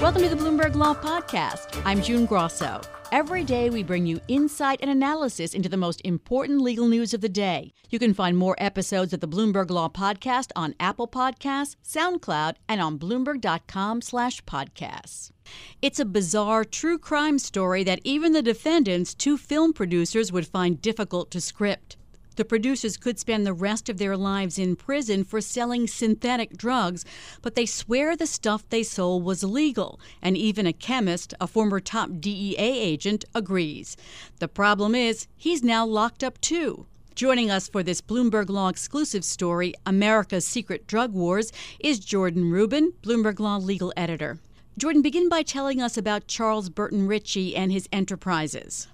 Welcome to the Bloomberg Law Podcast. I'm June Grosso. Every day we bring you insight and analysis into the most important legal news of the day. You can find more episodes of the Bloomberg Law Podcast on Apple Podcasts, SoundCloud, and on bloomberg.com/podcasts. It's a bizarre true crime story that even the defendants, two film producers, would find difficult to script. The producers could spend the rest of their lives in prison for selling synthetic drugs, but they swear the stuff they sold was legal, and even a chemist, a former top DEA agent, agrees. The problem is, he's now locked up too. Joining us for this Bloomberg Law exclusive story, America's Secret Drug Wars, is Jordan Rubin, Bloomberg Law legal editor. Jordan, begin by telling us about Charles Burton Ritchie and his enterprises.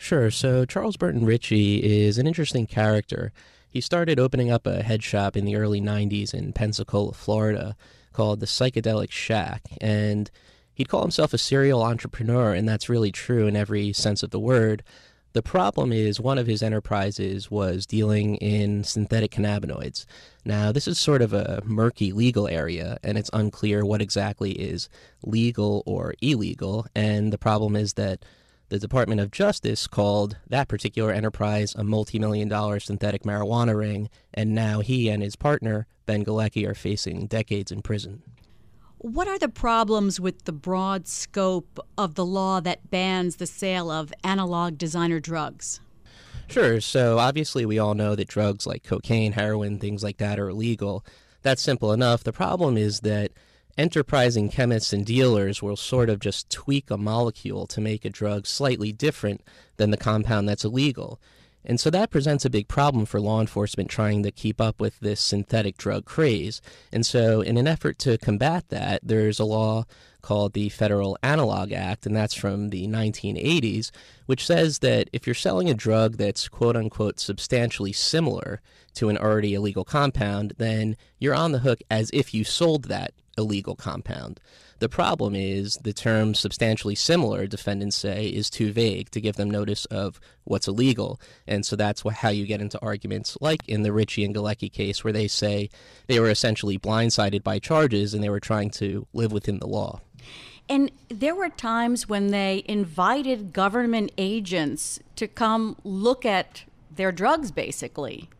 Sure. So Charles Burton Ritchie is an interesting character. He started opening up a head shop in the early 90s in Pensacola, Florida, called the Psychedelic Shack. And he'd call himself a serial entrepreneur, and that's really true in every sense of the word. The problem is one of his enterprises was dealing in synthetic cannabinoids. Now, this is sort of a murky legal area, and it's unclear what exactly is legal or illegal. And the problem is that the Department of Justice called that particular enterprise a multi million dollar synthetic marijuana ring, and now he and his partner, Ben Galecki, are facing decades in prison. What are the problems with the broad scope of the law that bans the sale of analog designer drugs? Sure. So obviously, we all know that drugs like cocaine, heroin, things like that are illegal. That's simple enough. The problem is that enterprising chemists and dealers will sort of just tweak a molecule to make a drug slightly different than the compound that's illegal. And so that presents a big problem for law enforcement trying to keep up with this synthetic drug craze. And so, in an effort to combat that, there's a law called the Federal Analog Act, and that's from the 1980s, which says that if you're selling a drug that's quote unquote substantially similar to an already illegal compound, then you're on the hook as if you sold that illegal compound. The problem is the term substantially similar, defendants say, is too vague to give them notice of what's illegal. And so that's how you get into arguments like in the Ritchie and Galecki case, where they say they were essentially blindsided by charges and they were trying to live within the law. And there were times when they invited government agents to come look at their drugs, basically.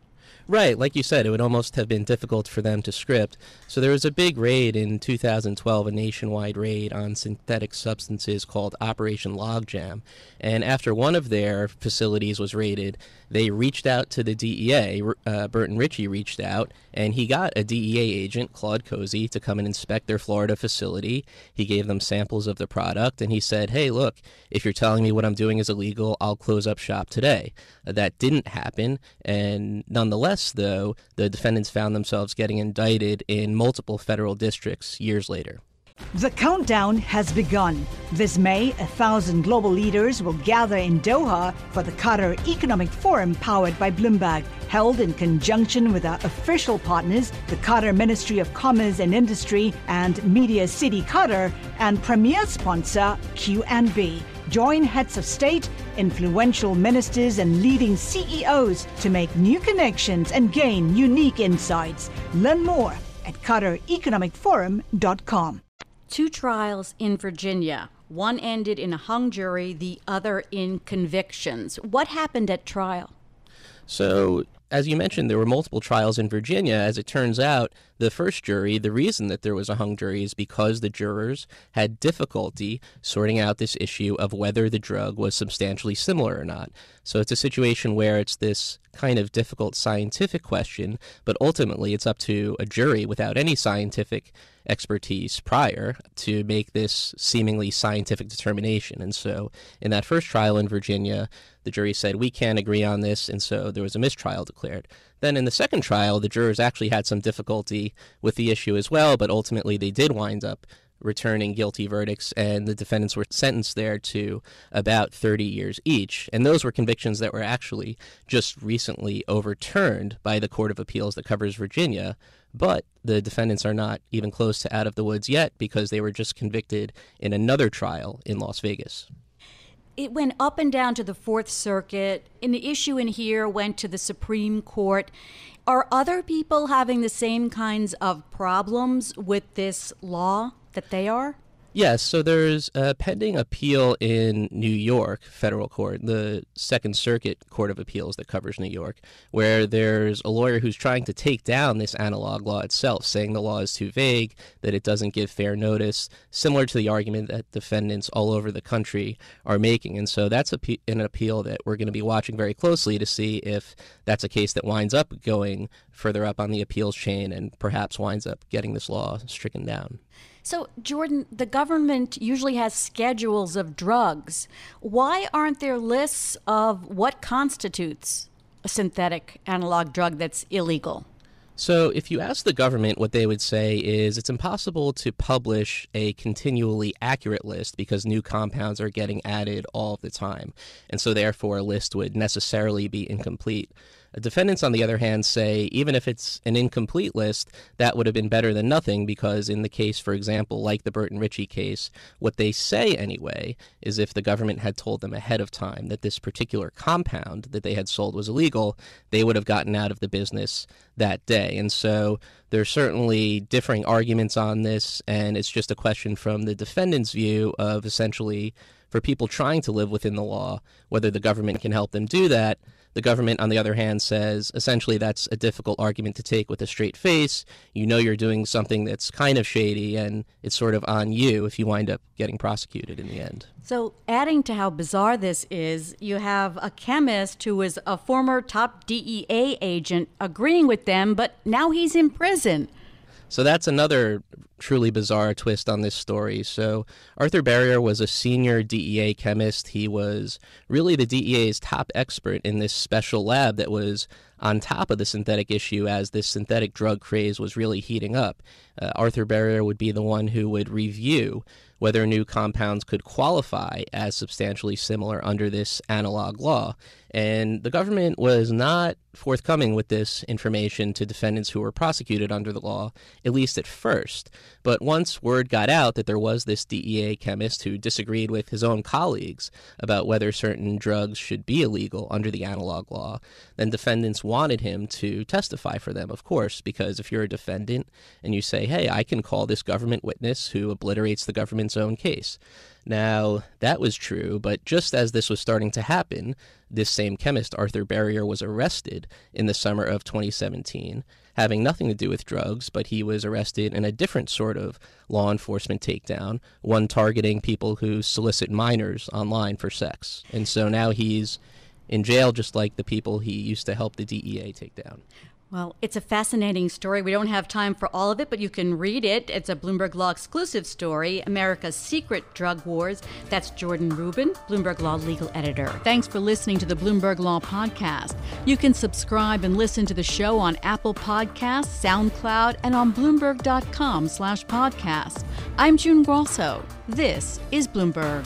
Right, like you said, it would almost have been difficult for them to script. So there was a big raid in 2012, a nationwide raid on synthetic substances called Operation Logjam. And after one of their facilities was raided, they reached out to the DEA. Uh, Burton Ritchie reached out, and he got a DEA agent, Claude Cozy, to come and inspect their Florida facility. He gave them samples of the product, and he said, Hey, look, if you're telling me what I'm doing is illegal, I'll close up shop today. That didn't happen, and nonetheless, though, the defendants found themselves getting indicted in multiple federal districts years later. The countdown has begun. This May, a thousand global leaders will gather in Doha for the Qatar Economic Forum powered by Bloomberg, held in conjunction with our official partners, the Qatar Ministry of Commerce and Industry and Media City Qatar, and premier sponsor QNB. Join heads of state, influential ministers, and leading CEOs to make new connections and gain unique insights. Learn more at QatarEconomicForum.com. Two trials in Virginia. One ended in a hung jury, the other in convictions. What happened at trial? So, as you mentioned, there were multiple trials in Virginia. As it turns out, the first jury, the reason that there was a hung jury is because the jurors had difficulty sorting out this issue of whether the drug was substantially similar or not. So it's a situation where it's this kind of difficult scientific question, but ultimately it's up to a jury without any scientific expertise prior to make this seemingly scientific determination. And so, in that first trial in Virginia, the jury said, We can't agree on this, and so there was a mistrial declared. Then in the second trial, the jurors actually had some difficulty with the issue as well, but ultimately they did wind up returning guilty verdicts, and the defendants were sentenced there to about 30 years each. And those were convictions that were actually just recently overturned by the Court of Appeals that covers Virginia. But the defendants are not even close to out of the woods yet because they were just convicted in another trial in Las Vegas. It went up and down to the Fourth Circuit, and the issue in here went to the Supreme Court. Are other people having the same kinds of problems with this law? That they are? Yes, so there's a pending appeal in New York federal court, the Second Circuit Court of Appeals that covers New York, where there's a lawyer who's trying to take down this analog law itself, saying the law is too vague, that it doesn't give fair notice, similar to the argument that defendants all over the country are making. And so that's an appeal that we're going to be watching very closely to see if that's a case that winds up going further up on the appeals chain and perhaps winds up getting this law stricken down. So, Jordan, the government usually has schedules of drugs. Why aren't there lists of what constitutes a synthetic analog drug that's illegal? So, if you ask the government, what they would say is it's impossible to publish a continually accurate list because new compounds are getting added all the time. And so, therefore, a list would necessarily be incomplete. Defendants, on the other hand, say even if it's an incomplete list, that would have been better than nothing because, in the case, for example, like the Burton Ritchie case, what they say anyway is if the government had told them ahead of time that this particular compound that they had sold was illegal, they would have gotten out of the business that day. And so there's certainly differing arguments on this, and it's just a question from the defendant's view of essentially for people trying to live within the law, whether the government can help them do that the government, on the other hand, says essentially that's a difficult argument to take with a straight face. You know you're doing something that's kind of shady, and it's sort of on you if you wind up getting prosecuted in the end. So, adding to how bizarre this is, you have a chemist who was a former top DEA agent agreeing with them, but now he's in prison. So that's another truly bizarre twist on this story. So Arthur Berrier was a senior DEA chemist. He was really the DEA's top expert in this special lab that was on top of the synthetic issue as this synthetic drug craze was really heating up. Uh, Arthur Berrier would be the one who would review whether new compounds could qualify as substantially similar under this analog law. And the government was not forthcoming with this information to defendants who were prosecuted under the law, at least at first. But once word got out that there was this DEA chemist who disagreed with his own colleagues about whether certain drugs should be illegal under the analog law, then defendants wanted him to testify for them, of course, because if you're a defendant and you say, hey, I can call this government witness who obliterates the government's own case. Now, that was true, but just as this was starting to happen, this same chemist, Arthur Berrier, was arrested in the summer of 2017, having nothing to do with drugs, but he was arrested in a different sort of law enforcement takedown, one targeting people who solicit minors online for sex. And so now he's in jail just like the people he used to help the DEA take down. Well, it's a fascinating story. We don't have time for all of it, but you can read it. It's a Bloomberg Law exclusive story, America's Secret Drug Wars. That's Jordan Rubin, Bloomberg Law legal editor. Thanks for listening to the Bloomberg Law podcast. You can subscribe and listen to the show on Apple Podcasts, SoundCloud, and on bloomberg.com slash podcast. I'm June Grosso. This is Bloomberg.